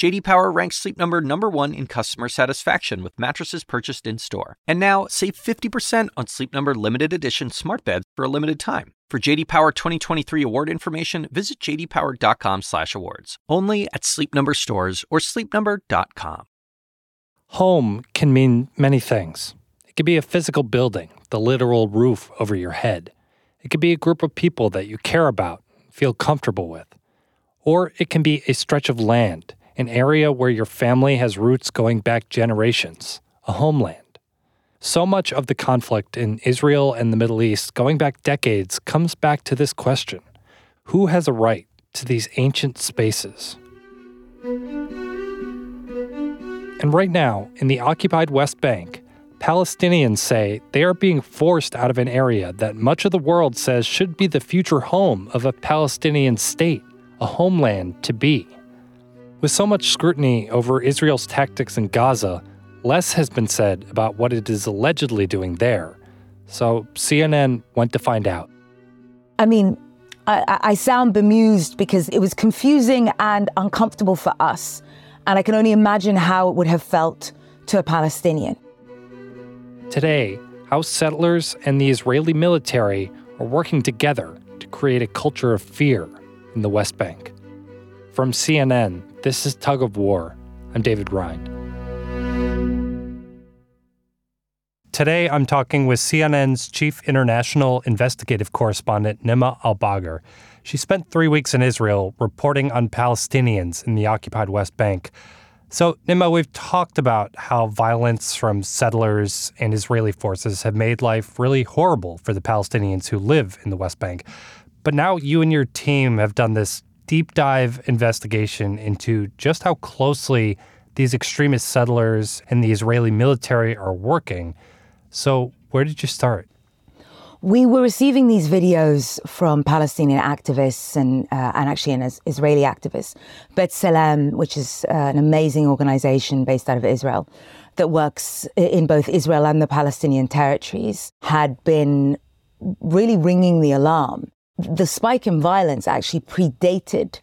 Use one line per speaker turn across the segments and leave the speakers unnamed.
JD Power ranks Sleep Number number 1 in customer satisfaction with mattresses purchased in-store. And now, save 50% on Sleep Number limited edition smart beds for a limited time. For JD Power 2023 award information, visit jdpower.com/awards. Only at Sleep Number stores or sleepnumber.com.
Home can mean many things. It could be a physical building, the literal roof over your head. It could be a group of people that you care about, feel comfortable with. Or it can be a stretch of land, an area where your family has roots going back generations, a homeland. So much of the conflict in Israel and the Middle East going back decades comes back to this question Who has a right to these ancient spaces? And right now, in the occupied West Bank, Palestinians say they are being forced out of an area that much of the world says should be the future home of a Palestinian state, a homeland to be. With so much scrutiny over Israel's tactics in Gaza, less has been said about what it is allegedly doing there. So CNN went to find out.
I mean, I, I, sound bemused because it was confusing and uncomfortable for us. And I can only imagine how it would have felt to a Palestinian.
Today, how settlers and the Israeli military are working together to create a culture of fear in the West Bank. From CNN, this is Tug of War. I'm David Rind. Today, I'm talking with CNN's chief international investigative correspondent, Nima Al She spent three weeks in Israel reporting on Palestinians in the occupied West Bank. So, Nima, we've talked about how violence from settlers and Israeli forces have made life really horrible for the Palestinians who live in the West Bank. But now you and your team have done this deep dive investigation into just how closely these extremist settlers and the Israeli military are working. So, where did you start?
We were receiving these videos from Palestinian activists and, uh, and actually an Israeli activist, B'Tselem, which is uh, an amazing organization based out of Israel that works in both Israel and the Palestinian territories, had been really ringing the alarm. The spike in violence actually predated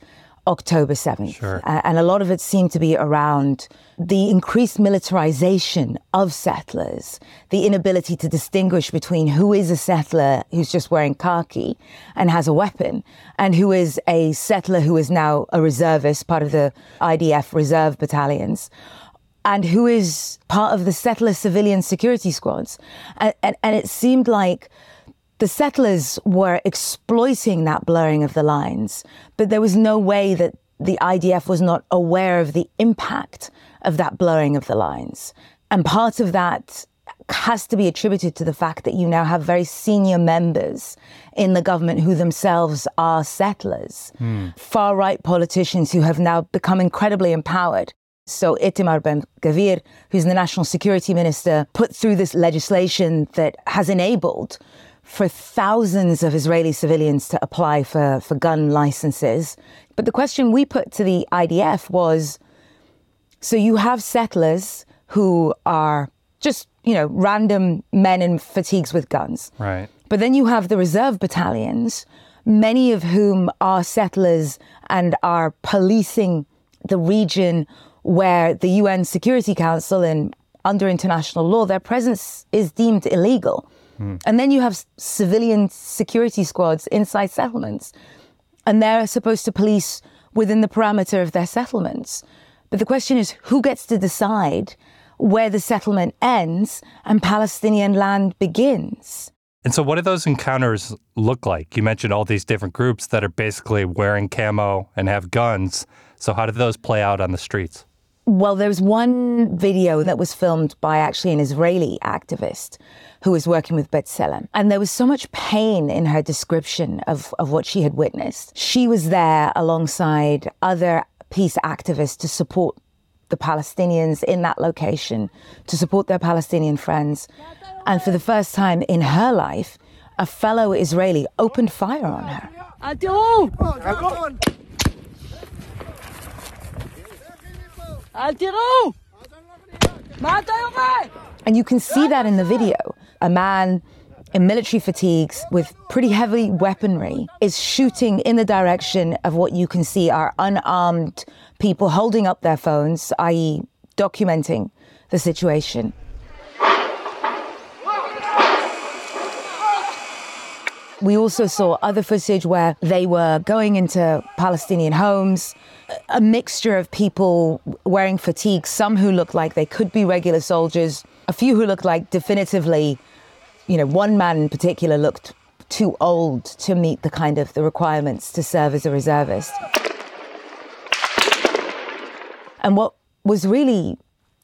October 7th.
Sure.
Uh, and a lot of it seemed to be around the increased militarization of settlers, the inability to distinguish between who is a settler who's just wearing khaki and has a weapon, and who is a settler who is now a reservist, part of the IDF reserve battalions. And who is part of the settler civilian security squads. and, and, and it seemed like the settlers were exploiting that blurring of the lines, but there was no way that the IDF was not aware of the impact of that blurring of the lines. And part of that has to be attributed to the fact that you now have very senior members in the government who themselves are settlers, mm. far right politicians who have now become incredibly empowered. So Itamar Ben Gvir, who's the national security minister, put through this legislation that has enabled for thousands of Israeli civilians to apply for, for gun licenses. But the question we put to the IDF was so you have settlers who are just, you know, random men in fatigues with guns.
Right.
But then you have the reserve battalions, many of whom are settlers and are policing the region where the UN Security Council and under international law, their presence is deemed illegal. And then you have civilian security squads inside settlements, and they're supposed to police within the parameter of their settlements. But the question is who gets to decide where the settlement ends and Palestinian land begins?
And so, what do those encounters look like? You mentioned all these different groups that are basically wearing camo and have guns. So, how do those play out on the streets?
Well, there's one video that was filmed by actually an Israeli activist who was working with B'Tselem. And there was so much pain in her description of, of what she had witnessed. She was there alongside other peace activists to support the Palestinians in that location, to support their Palestinian friends. And for the first time in her life, a fellow Israeli opened fire on her. And you can see that in the video. A man in military fatigues with pretty heavy weaponry is shooting in the direction of what you can see are unarmed people holding up their phones, i.e., documenting the situation. We also saw other footage where they were going into Palestinian homes, a mixture of people wearing fatigues, some who looked like they could be regular soldiers, a few who looked like definitively, you know, one man in particular looked too old to meet the kind of the requirements to serve as a reservist. And what was really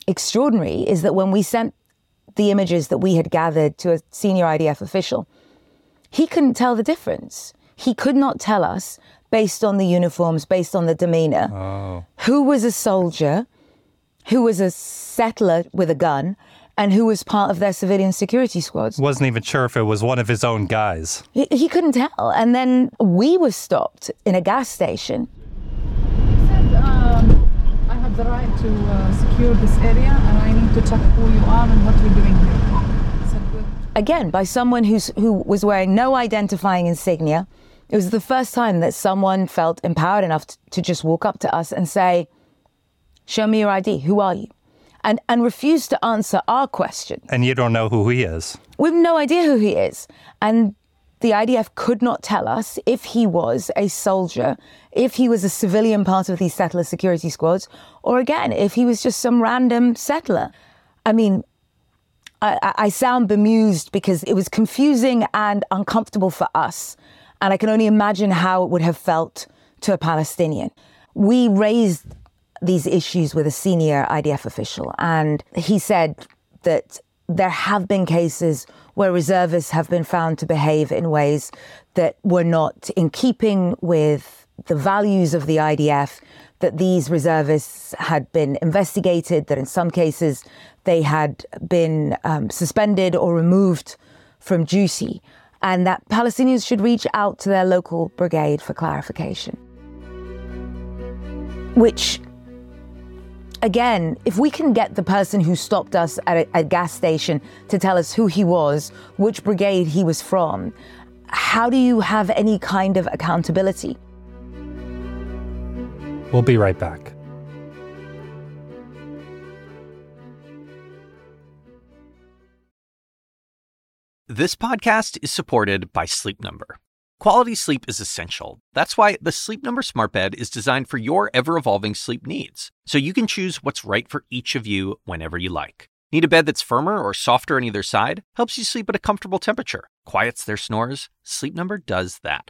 extraordinary is that when we sent the images that we had gathered to a senior IDF official, he couldn't tell the difference. He could not tell us, based on the uniforms, based on the demeanor,
Oh.
who was a soldier, who was a settler with a gun, and who was part of their civilian security squads.
Wasn't even sure if it was one of his own guys.
He, he couldn't tell. And then we were stopped in a gas station.
He said, um, I have the right to uh, secure this area and I need to check who you are and what you're doing here. I said, good.
again by someone who's who was wearing no identifying insignia. It was the first time that someone felt empowered enough to, to just walk up to us and say, "Show me your ID. Who are you?" And and refuse to answer our question.
And you don't know who he is.
We have no idea who he is. And the IDF could not tell us if he was a soldier, if he was a civilian part of these settler security squads, or again, if he was just some random settler. I mean, I, I- sound bemused because it was confusing and uncomfortable for us. And I can only imagine how it would have felt to a Palestinian. We raised these issues with a senior IDF official, and he said that there have been cases where reservists have been found to behave in ways that were not in keeping with the values of the IDF, that these reservists had been investigated, that in some cases they had been um, suspended or removed from duty, and that Palestinians should reach out to their local brigade for clarification. Which again, if we can get the person who stopped us at a, a gas station to tell us who he was, which brigade he was from, how do you have any kind of accountability?
We'll be right back.
This podcast is supported by Sleep Number. Quality sleep is essential. That's why the Sleep Number Smart Bed is designed for your ever evolving sleep needs, so you can choose what's right for each of you whenever you like. Need a bed that's firmer or softer on either side? Helps you sleep at a comfortable temperature, quiets their snores? Sleep Number does that.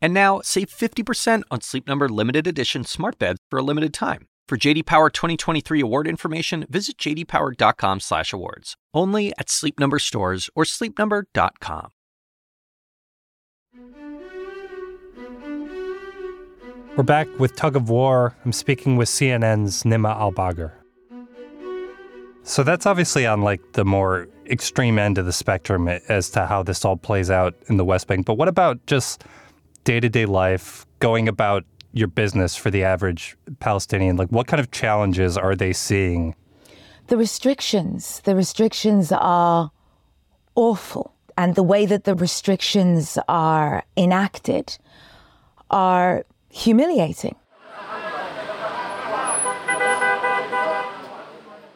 And now, save 50% on Sleep Number limited edition smart beds for a limited time. For JD Power 2023 award information, visit jdpower.com/awards. Only at Sleep Number stores or sleepnumber.com.
We're back with Tug of War. I'm speaking with CNN's Nima Elbagir. So that's obviously on like the more extreme end of the spectrum as to how this all plays out in the West Bank. But what about just day to day life, going about your business for the average Palestinian? Like, what kind of challenges are they seeing?
The restrictions, the restrictions are awful. And the way that the restrictions are enacted are humiliating.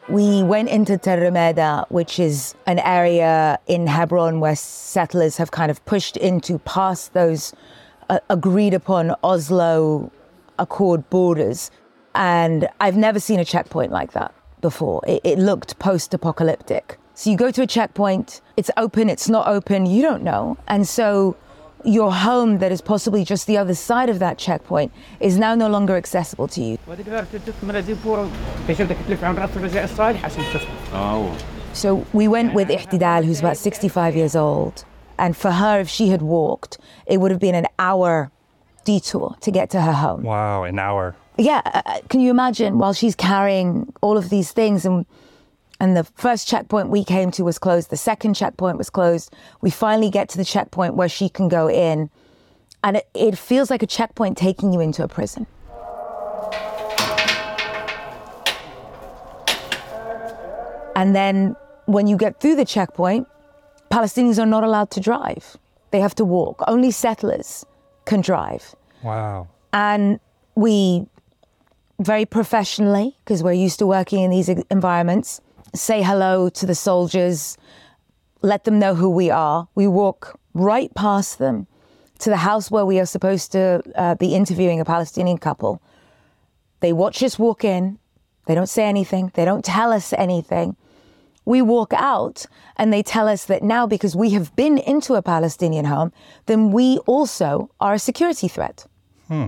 We went into Tel Rumeida, which is an area in Hebron where settlers have kind of pushed into past those uh, agreed upon Oslo Accord borders. And I've never seen a checkpoint like that before. It, it looked post apocalyptic. So you go to a checkpoint, it's open, it's not open, you don't know. And so your home that is possibly just the other side of that checkpoint is now no longer accessible to you. So we went with Ihtidal, who's about 65 years old. And for her, if she had walked, it would have been an hour detour to get to her home.
Wow, an hour.
Yeah, uh, uh, can you imagine while she's carrying all of these things and and the first checkpoint we came to was closed, the second checkpoint was closed. We finally get to the checkpoint where she can go in and it, it feels like a checkpoint taking you into a prison. And then when you get through the checkpoint, Palestinians are not allowed to drive. They have to walk. Only settlers can drive.
Wow.
And we very professionally, because we're used to working in these environments, say hello to the soldiers, let them know who we are. We walk right past them to the house where we are supposed to uh, be interviewing a Palestinian couple. They watch us walk in. They don't say anything. They don't tell us anything. We walk out and they tell us that now, because we have been into a Palestinian home, then we also are a security threat. Hmm.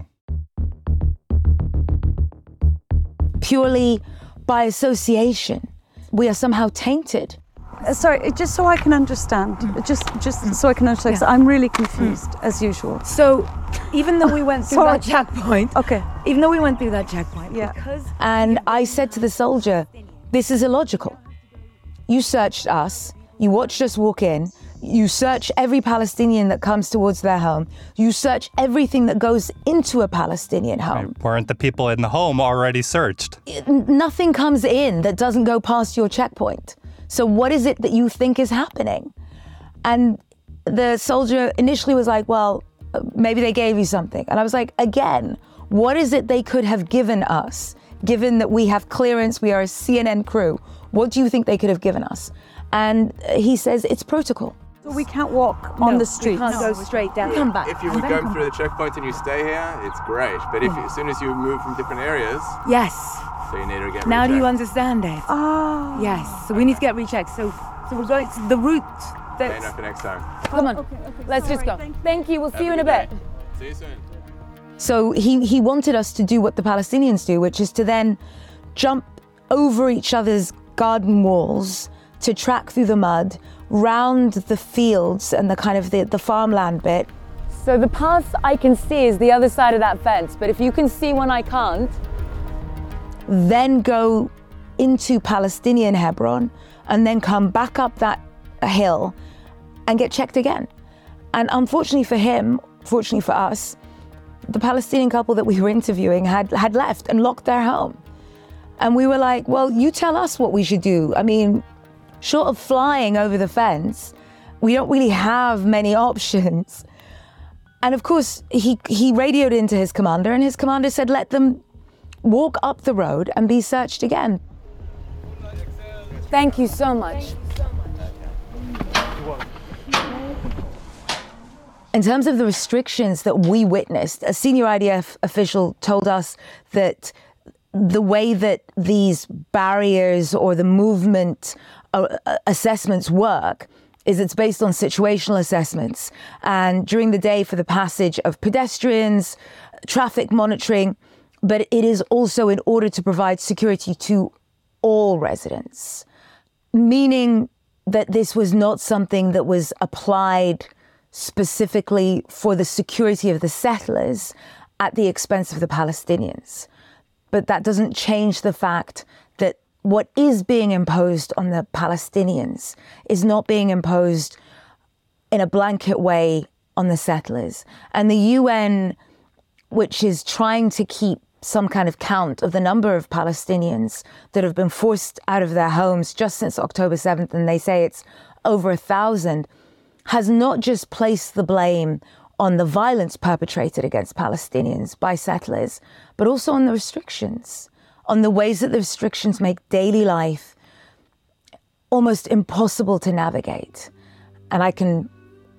Purely by association, we are somehow tainted.
Uh, sorry, just so I can understand, just just so I can understand, yeah. I'm really confused mm. as usual.
So, even though we went through that checkpoint,
okay,
even though we went through that checkpoint,
yeah,
and I said to the soldier, "This is illogical. You searched us, you watched us walk in, you search every Palestinian that comes towards their home. You search everything that goes into a Palestinian home.
Right. Weren't the people in the home already searched?
It, nothing comes in that doesn't go past your checkpoint. So, what is it that you think is happening? And the soldier initially was like, Well, maybe they gave you something. And I was like, Again, what is it they could have given us, given that we have clearance, we are a CNN crew? What do you think they could have given us? And uh, he says, It's protocol.
So we can't walk on the street.
We can't
no.
go straight down.
Come back. If you would go through the checkpoint and you stay here, it's great. But if as soon as you move from different areas,
yes.
So you need to get.
Now
rechecked.
do you understand it?
Oh.
Yes. So we need to get rechecked. So, so we're going to the route.
That's... for next time.
Come on. Okay, okay. Let's Sorry, just go. Thank you. Thank you. We'll Have see you in a bit.
Day. See you soon.
So he he wanted us to do what the Palestinians do, which is to then jump over each other's garden walls to track through the mud round the fields and the kind of the, the farmland bit.
So the path I can see is the other side of that fence, but if you can see one I can't.
Then go into Palestinian Hebron and then come back up that hill and get checked again. And unfortunately for him, fortunately for us, the Palestinian couple that we were interviewing had, had left and locked their home. And we were like, well, you tell us what we should do. I mean, short of flying over the fence, we don't really have many options. And of course, he, he radioed into his commander, and his commander said, let them walk up the road and be searched again.
Thank you so much.
In terms of the restrictions that we witnessed, a senior IDF official told us that the way that these barriers or the movement uh, uh, assessments work is it's based on situational assessments. And during the day for the passage of pedestrians, traffic monitoring, but it is also in order to provide security to all residents, meaning that this was not something that was applied specifically for the security of the settlers at the expense of the Palestinians. But that doesn't change the fact that what is being imposed on the Palestinians is not being imposed in a blanket way on the settlers. And the UN, which is trying to keep some kind of count of the number of Palestinians that have been forced out of their homes just since October 7th, and they say it's over a thousand, has not just placed the blame on the violence perpetrated against Palestinians by settlers, but also on the restrictions on the ways that the restrictions make daily life almost impossible to navigate. And I can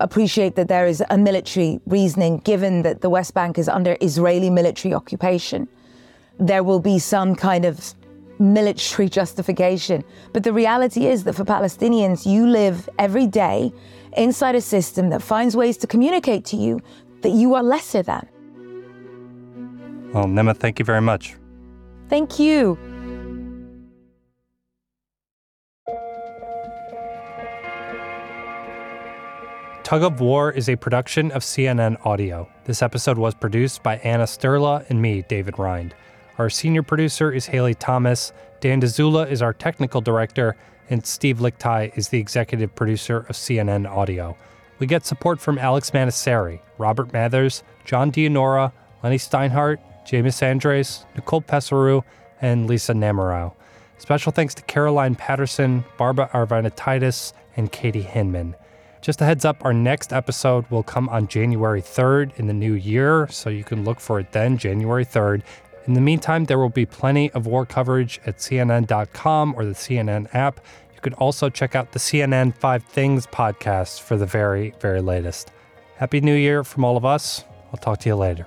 appreciate that there is a military reasoning given that the West Bank is under Israeli military occupation. There will be some kind of military justification. But the reality is that for Palestinians, you live every day inside a system that finds ways to communicate to you that you are lesser than.
Well, Nima, thank you very much.
Thank you.
Tug of War is a production of CNN Audio. This episode was produced by Anna Sterla and me, David Rind. Our senior producer is Haley Thomas. Dan Dzula is our technical director, and Steve Lickteig is the executive producer of CNN Audio. We get support from Alex Manasseri, Robert Mathers, John Dianora, Lenny Steinhardt, James Andres, Nicole Pesaru, and Lisa Namarau. Special thanks to Caroline Patterson, Barbara Arvanititis, and Katie Hinman. Just a heads up, our next episode will come on January 3rd in the new year, so you can look for it then, January 3rd. In the meantime, there will be plenty of war coverage at CNN.com or the CNN app. You can also check out the CNN Five Things podcast for the very, very latest. Happy New Year from all of us. I'll talk to you later.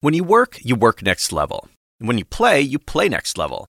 When you work, you work next level. When you play, you play next level.